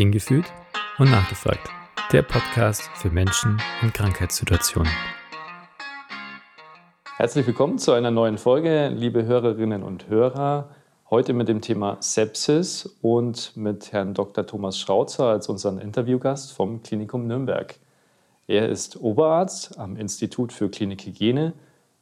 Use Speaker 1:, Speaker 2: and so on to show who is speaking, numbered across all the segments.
Speaker 1: Hingefühlt und nachgefragt. Der Podcast für Menschen in Krankheitssituationen. Herzlich willkommen zu einer neuen Folge, liebe Hörerinnen und Hörer. Heute mit dem Thema Sepsis und mit Herrn Dr. Thomas Schrauzer als unseren Interviewgast vom Klinikum Nürnberg. Er ist Oberarzt am Institut für Klinikhygiene,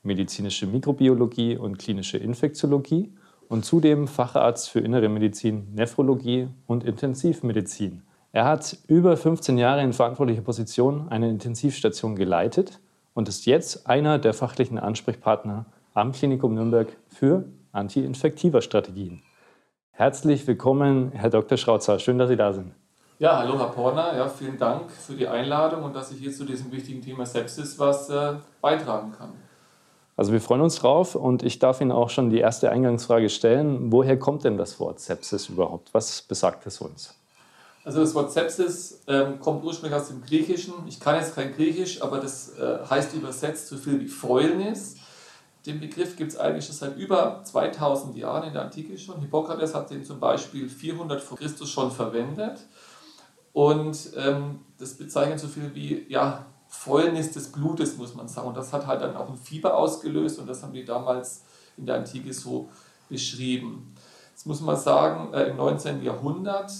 Speaker 1: medizinische Mikrobiologie und klinische Infektiologie und zudem Facharzt für Innere Medizin, Nephrologie und Intensivmedizin. Er hat über 15 Jahre in verantwortlicher Position eine Intensivstation geleitet und ist jetzt einer der fachlichen Ansprechpartner am Klinikum Nürnberg für anti-infektiver Strategien. Herzlich willkommen, Herr Dr. Schrautzer. Schön, dass Sie da sind.
Speaker 2: Ja, hallo Herr Porner. Ja, vielen Dank für die Einladung und dass ich hier zu diesem wichtigen Thema Sepsis was äh, beitragen kann.
Speaker 1: Also wir freuen uns drauf und ich darf Ihnen auch schon die erste Eingangsfrage stellen. Woher kommt denn das Wort Sepsis überhaupt? Was besagt es uns?
Speaker 2: Also das Wort Sepsis ähm, kommt ursprünglich aus dem Griechischen. Ich kann jetzt kein Griechisch, aber das äh, heißt übersetzt so viel wie Fäulnis. Den Begriff gibt es eigentlich schon seit über 2000 Jahren in der Antike schon. Hippokrates hat den zum Beispiel 400 vor Christus schon verwendet. Und ähm, das bezeichnet so viel wie ja, Fäulnis des Blutes, muss man sagen. Und das hat halt dann auch ein Fieber ausgelöst und das haben die damals in der Antike so beschrieben. Jetzt muss man sagen, äh, im 19. Jahrhundert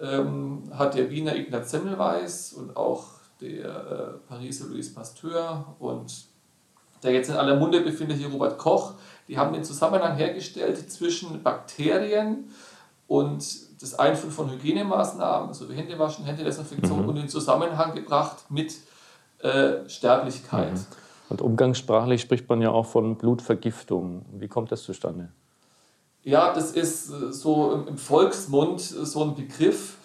Speaker 2: ähm, hat der Wiener Ignaz Semmelweis und auch der äh, Pariser Louis Pasteur und der jetzt in aller Munde befindliche Robert Koch, die haben den Zusammenhang hergestellt zwischen Bakterien und das Einführen von Hygienemaßnahmen, also wie Händewaschen, Händedesinfektion mhm. und den Zusammenhang gebracht mit äh, Sterblichkeit. Mhm.
Speaker 1: Und umgangssprachlich spricht man ja auch von Blutvergiftung. Wie kommt das zustande?
Speaker 2: Ja, das ist äh, so im Volksmund so ein Begriff,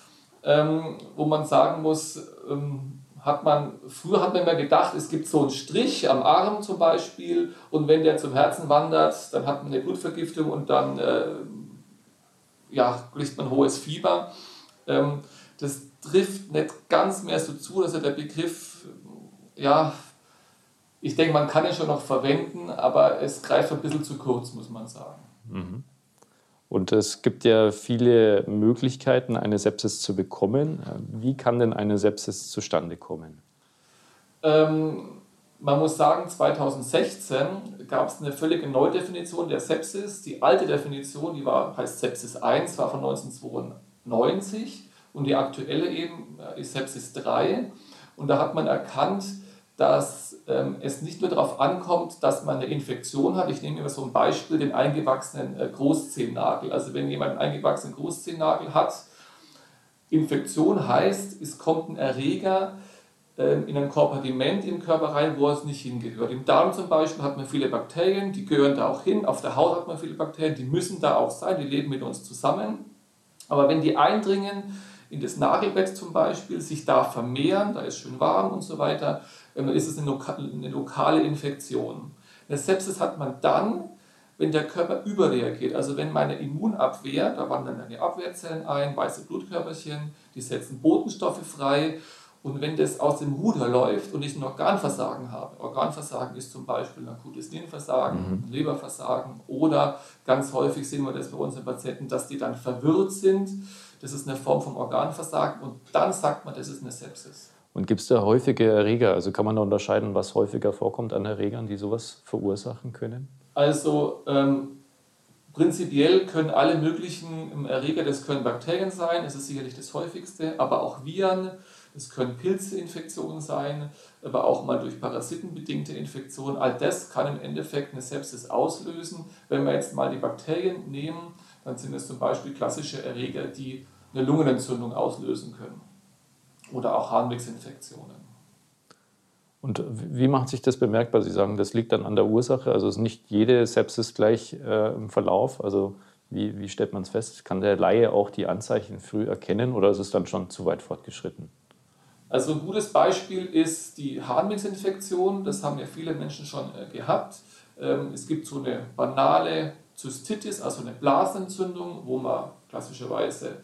Speaker 2: ähm, wo man sagen muss, ähm, hat man, früher hat man immer gedacht, es gibt so einen Strich am Arm zum Beispiel und wenn der zum Herzen wandert, dann hat man eine Blutvergiftung und dann äh, ja, kriegt man hohes Fieber. Ähm, das trifft nicht ganz mehr so zu, also der Begriff ja, ich denke, man kann ihn schon noch verwenden, aber es greift ein bisschen zu kurz, muss man sagen. Mhm.
Speaker 1: Und es gibt ja viele Möglichkeiten, eine Sepsis zu bekommen. Wie kann denn eine Sepsis zustande kommen?
Speaker 2: Ähm, man muss sagen, 2016 gab es eine völlige Neudefinition der Sepsis. Die alte Definition, die war, heißt Sepsis 1, war von 1992 und die aktuelle eben äh, ist Sepsis 3. Und da hat man erkannt, dass ähm, es nicht nur darauf ankommt, dass man eine Infektion hat. Ich nehme immer so ein Beispiel, den eingewachsenen äh, Großzehennagel. Also wenn jemand einen eingewachsenen Großzehennagel hat, Infektion heißt, es kommt ein Erreger ähm, in ein Kompartiment im Körper rein, wo es nicht hingehört. Im Darm zum Beispiel hat man viele Bakterien, die gehören da auch hin. Auf der Haut hat man viele Bakterien, die müssen da auch sein, die leben mit uns zusammen. Aber wenn die eindringen, in das Nagelbett zum Beispiel, sich da vermehren, da ist schön warm und so weiter, ist es eine, eine lokale Infektion. Eine Sepsis hat man dann, wenn der Körper überreagiert. Also wenn meine Immunabwehr, da wandern dann die Abwehrzellen ein, weiße Blutkörperchen, die setzen Botenstoffe frei. Und wenn das aus dem Ruder läuft und ich ein Organversagen habe, Organversagen ist zum Beispiel ein akutes Nierenversagen, mhm. Leberversagen oder ganz häufig sehen wir das bei unseren Patienten, dass die dann verwirrt sind. Das ist eine Form von Organversagen und dann sagt man, das ist eine Sepsis.
Speaker 1: Und gibt es da häufige Erreger? Also kann man da unterscheiden, was häufiger vorkommt an Erregern, die sowas verursachen können?
Speaker 2: Also ähm, prinzipiell können alle möglichen Erreger, das können Bakterien sein, das ist sicherlich das häufigste, aber auch Viren, es können Pilzeinfektionen sein, aber auch mal durch Parasiten bedingte Infektionen. All das kann im Endeffekt eine Sepsis auslösen. Wenn wir jetzt mal die Bakterien nehmen, dann sind es zum Beispiel klassische Erreger, die eine Lungenentzündung auslösen können oder auch Harnwegsinfektionen.
Speaker 1: Und wie macht sich das bemerkbar? Sie sagen, das liegt dann an der Ursache. Also ist nicht jede Sepsis gleich äh, im Verlauf. Also wie, wie stellt man es fest? Kann der Laie auch die Anzeichen früh erkennen oder ist es dann schon zu weit fortgeschritten?
Speaker 2: Also ein gutes Beispiel ist die Harnwegsinfektion. Das haben ja viele Menschen schon äh, gehabt. Ähm, es gibt so eine banale Zystitis, also eine Blasenentzündung, wo man klassischerweise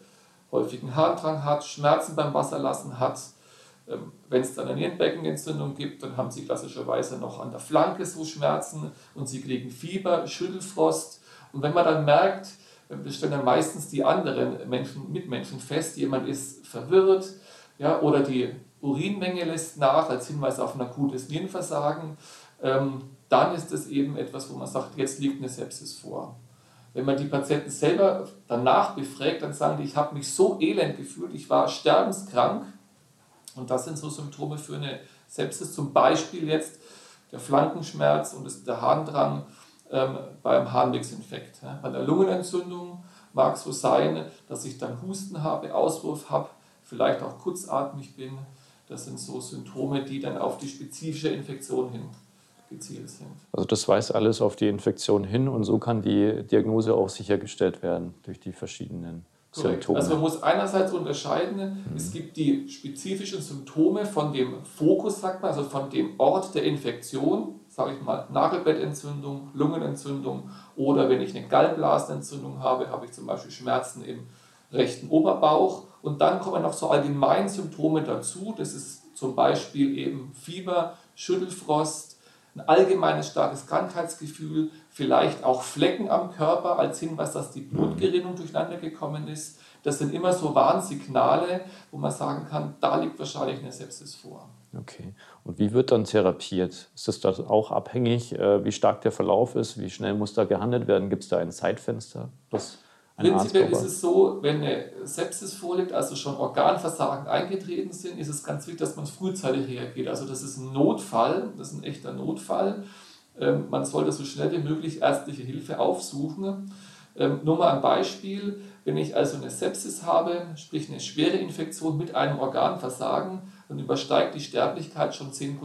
Speaker 2: häufigen Harndrang hat, Schmerzen beim Wasserlassen hat. Ähm, Wenn es dann eine Nierenbeckenentzündung gibt, dann haben sie klassischerweise noch an der Flanke so Schmerzen und sie kriegen Fieber, Schüttelfrost. Und wenn man dann merkt, das stellen dann meistens die anderen Menschen, Mitmenschen fest. Jemand ist verwirrt ja, oder die Urinmenge lässt nach als Hinweis auf ein akutes Nierenversagen. Ähm, dann ist es eben etwas, wo man sagt, jetzt liegt eine Sepsis vor. Wenn man die Patienten selber danach befragt, dann sagen die, ich habe mich so elend gefühlt, ich war sterbenskrank. Und das sind so Symptome für eine Sepsis, zum Beispiel jetzt der Flankenschmerz und der Harndrang ähm, beim Harnwegsinfekt. Bei der Lungenentzündung mag es so sein, dass ich dann Husten habe, Auswurf habe, vielleicht auch kurzatmig bin. Das sind so Symptome, die dann auf die spezifische Infektion hin gezielt sind.
Speaker 1: Also das weist alles auf die Infektion hin und so kann die Diagnose auch sichergestellt werden durch die verschiedenen. Symptome.
Speaker 2: Also man muss einerseits unterscheiden, mhm. es gibt die spezifischen Symptome von dem Fokus, sagt man, also von dem Ort der Infektion, sage ich mal, Nagelbettentzündung, Lungenentzündung oder wenn ich eine Gallblasenentzündung habe, habe ich zum Beispiel Schmerzen im rechten Oberbauch und dann kommen noch so allgemeine Symptome dazu, das ist zum Beispiel eben Fieber, Schüttelfrost, ein allgemeines starkes Krankheitsgefühl, vielleicht auch Flecken am Körper als Hinweis, dass die Blutgerinnung durcheinander gekommen ist. Das sind immer so Warnsignale, wo man sagen kann, da liegt wahrscheinlich eine Sepsis vor.
Speaker 1: Okay. Und wie wird dann therapiert? Ist das da auch abhängig, äh, wie stark der Verlauf ist? Wie schnell muss da gehandelt werden? Gibt es da ein Zeitfenster?
Speaker 2: Das Prinzipiell ist es so, wenn eine Sepsis vorliegt, also schon Organversagen eingetreten sind, ist es ganz wichtig, dass man frühzeitig reagiert. Also das ist ein Notfall, das ist ein echter Notfall. Ähm, man sollte so schnell wie möglich ärztliche Hilfe aufsuchen. Ähm, nur mal ein Beispiel, wenn ich also eine Sepsis habe, sprich eine schwere Infektion mit einem Organversagen, dann übersteigt die Sterblichkeit schon 10%.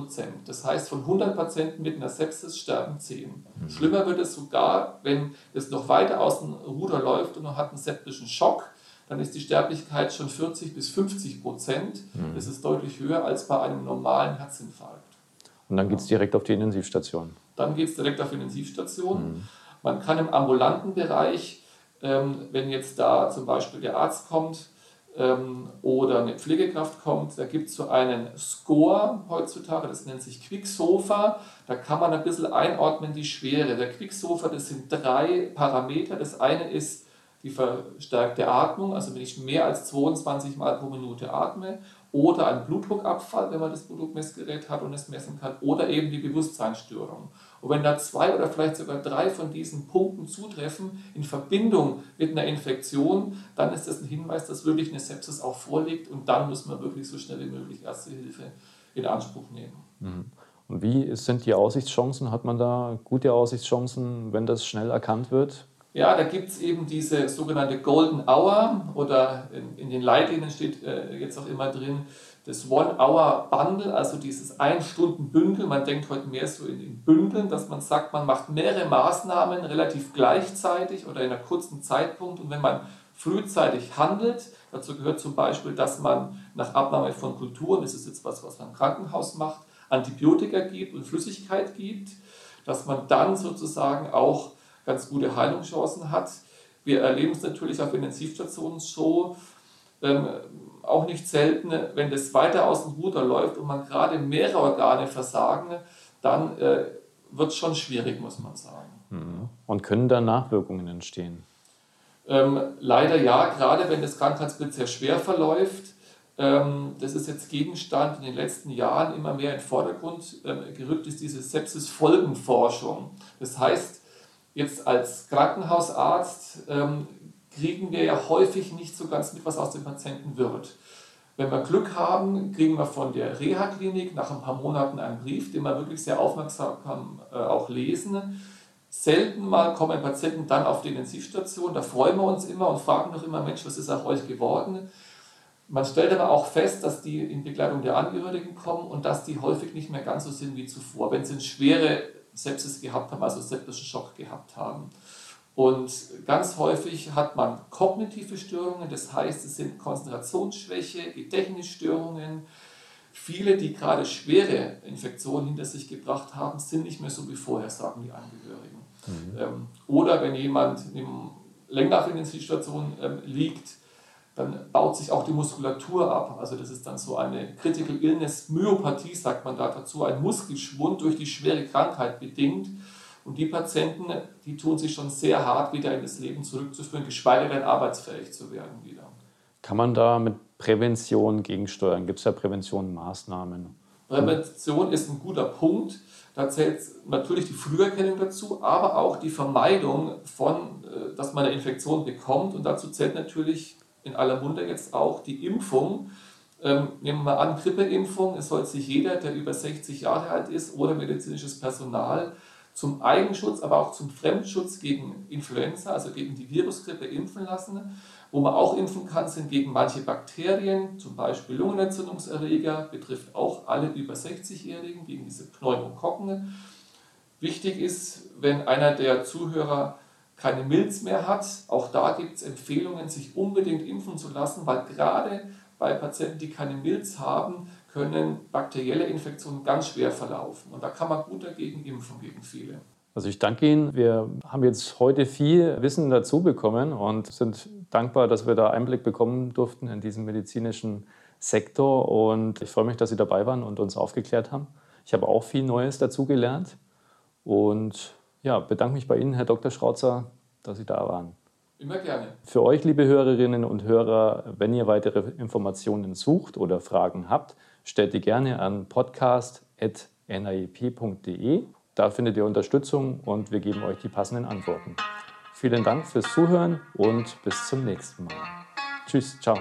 Speaker 2: Das heißt, von 100 Patienten mit einer Sepsis sterben 10. Mhm. Schlimmer wird es sogar, wenn es noch weiter aus dem Ruder läuft und man hat einen septischen Schock, dann ist die Sterblichkeit schon 40 bis 50 Prozent. Mhm. Das ist deutlich höher als bei einem normalen Herzinfarkt.
Speaker 1: Und dann geht es direkt auf die Intensivstation.
Speaker 2: Dann geht es direkt auf die Intensivstation. Mhm. Man kann im ambulanten Bereich, ähm, wenn jetzt da zum Beispiel der Arzt kommt, ähm, oder eine Pflegekraft kommt, da gibt es so einen Score heutzutage, das nennt sich Quicksofa. Da kann man ein bisschen einordnen die Schwere. Der Quicksofa, das sind drei Parameter. Das eine ist die verstärkte Atmung, also wenn ich mehr als 22 Mal pro Minute atme oder ein Blutdruckabfall, wenn man das Blutdruckmessgerät hat und es messen kann, oder eben die Bewusstseinsstörung. Und wenn da zwei oder vielleicht sogar drei von diesen Punkten zutreffen in Verbindung mit einer Infektion, dann ist das ein Hinweis, dass wirklich eine Sepsis auch vorliegt und dann muss man wirklich so schnell wie möglich Erste Hilfe in Anspruch nehmen.
Speaker 1: Mhm. Und wie sind die Aussichtschancen? Hat man da gute Aussichtschancen, wenn das schnell erkannt wird?
Speaker 2: Ja, da gibt es eben diese sogenannte Golden Hour oder in, in den Leitlinien steht äh, jetzt auch immer drin, das One-Hour-Bundle, also dieses Ein-Stunden-Bündel. Man denkt heute mehr so in, in Bündeln, dass man sagt, man macht mehrere Maßnahmen relativ gleichzeitig oder in einem kurzen Zeitpunkt. Und wenn man frühzeitig handelt, dazu gehört zum Beispiel, dass man nach Abnahme von Kulturen, das ist jetzt was, was man im Krankenhaus macht, Antibiotika gibt und Flüssigkeit gibt, dass man dann sozusagen auch ganz gute Heilungschancen hat. Wir erleben es natürlich auf Intensivstationen so, ähm, auch nicht selten, wenn das weiter aus dem Ruder läuft und man gerade mehrere Organe versagen, dann äh, wird es schon schwierig, muss man sagen.
Speaker 1: Mhm. Und können da Nachwirkungen entstehen?
Speaker 2: Ähm, leider ja, gerade wenn das Krankheitsbild sehr schwer verläuft. Ähm, das ist jetzt Gegenstand in den letzten Jahren immer mehr in den Vordergrund ähm, gerückt, ist diese Sepsis-Folgenforschung. Das heißt, jetzt als Krankenhausarzt ähm, kriegen wir ja häufig nicht so ganz mit, was aus dem Patienten wird. Wenn wir Glück haben, kriegen wir von der Reha-Klinik nach ein paar Monaten einen Brief, den wir wirklich sehr aufmerksam äh, auch lesen. Selten mal kommen Patienten dann auf die Intensivstation, da freuen wir uns immer und fragen noch immer, Mensch, was ist aus euch geworden? Man stellt aber auch fest, dass die in Begleitung der Angehörigen kommen und dass die häufig nicht mehr ganz so sind wie zuvor, wenn eine schwere Sepsis gehabt haben, also septischen Schock gehabt haben. Und ganz häufig hat man kognitive Störungen, das heißt, es sind Konzentrationsschwäche, Gedächtnisstörungen. Viele, die gerade schwere Infektionen hinter sich gebracht haben, sind nicht mehr so wie vorher, sagen die Angehörigen. Mhm. Ähm, oder wenn jemand länger auf Intensivstation ähm, liegt, dann baut sich auch die Muskulatur ab. Also das ist dann so eine Critical Illness Myopathie, sagt man da dazu, ein Muskelschwund durch die schwere Krankheit bedingt. Und die Patienten, die tun sich schon sehr hart, wieder in das Leben zurückzuführen, geschweige denn arbeitsfähig zu werden wieder.
Speaker 1: Kann man da mit Prävention gegensteuern? Gibt es da Präventionmaßnahmen?
Speaker 2: Prävention ist ein guter Punkt. Da zählt natürlich die Früherkennung dazu, aber auch die Vermeidung von, äh, dass man eine Infektion bekommt. Und dazu zählt natürlich in aller Munde jetzt auch die Impfung. Ähm, nehmen wir mal an, Grippeimpfung. Es soll sich jeder, der über 60 Jahre alt ist oder medizinisches Personal zum Eigenschutz, aber auch zum Fremdschutz gegen Influenza, also gegen die Virusgrippe impfen lassen. Wo man auch impfen kann, sind gegen manche Bakterien, zum Beispiel Lungenentzündungserreger, betrifft auch alle über 60-Jährigen, gegen diese Pneumokokken. Wichtig ist, wenn einer der Zuhörer keine Milz mehr hat, auch da gibt es Empfehlungen, sich unbedingt impfen zu lassen, weil gerade bei Patienten, die keine Milz haben, können bakterielle Infektionen ganz schwer verlaufen. Und da kann man gut dagegen impfen, gegen viele.
Speaker 1: Also ich danke Ihnen. Wir haben jetzt heute viel Wissen dazu bekommen und sind dankbar, dass wir da Einblick bekommen durften in diesen medizinischen Sektor. Und ich freue mich, dass Sie dabei waren und uns aufgeklärt haben. Ich habe auch viel Neues dazugelernt und ja, bedanke mich bei Ihnen, Herr Dr. Schrautzer, dass Sie da waren.
Speaker 2: Immer gerne.
Speaker 1: Für euch, liebe Hörerinnen und Hörer, wenn ihr weitere Informationen sucht oder Fragen habt, stellt die gerne an podcast.nip.de. Da findet ihr Unterstützung und wir geben euch die passenden Antworten. Vielen Dank fürs Zuhören und bis zum nächsten Mal. Tschüss, ciao.